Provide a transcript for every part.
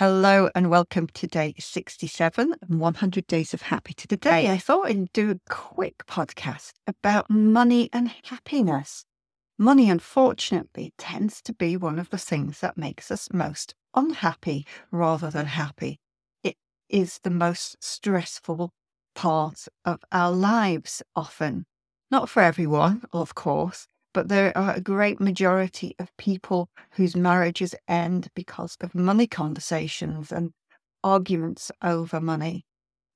Hello and welcome to day 67 and 100 Days of Happy. Today, I thought I'd do a quick podcast about money and happiness. Money, unfortunately, tends to be one of the things that makes us most unhappy rather than happy. It is the most stressful part of our lives often. Not for everyone, of course, but there are a great majority of people whose marriages end because of money conversations and arguments over money.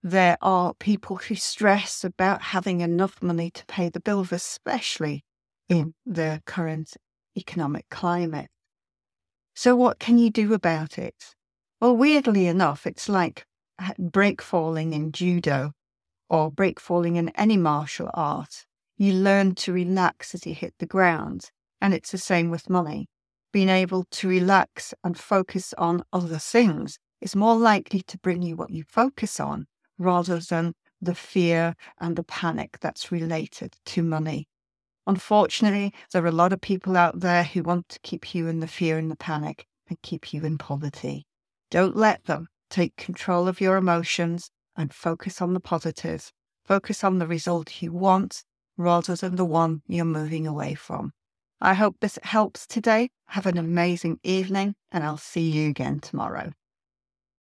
There are people who stress about having enough money to pay the bills, especially in the current economic climate. So, what can you do about it? Well, weirdly enough, it's like break falling in judo or break falling in any martial art you learn to relax as you hit the ground. And it's the same with money. Being able to relax and focus on other things is more likely to bring you what you focus on rather than the fear and the panic that's related to money. Unfortunately, there are a lot of people out there who want to keep you in the fear and the panic and keep you in poverty. Don't let them take control of your emotions and focus on the positive. Focus on the result you want rather than the one you're moving away from. I hope this helps today. Have an amazing evening, and I'll see you again tomorrow.